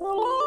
Hello.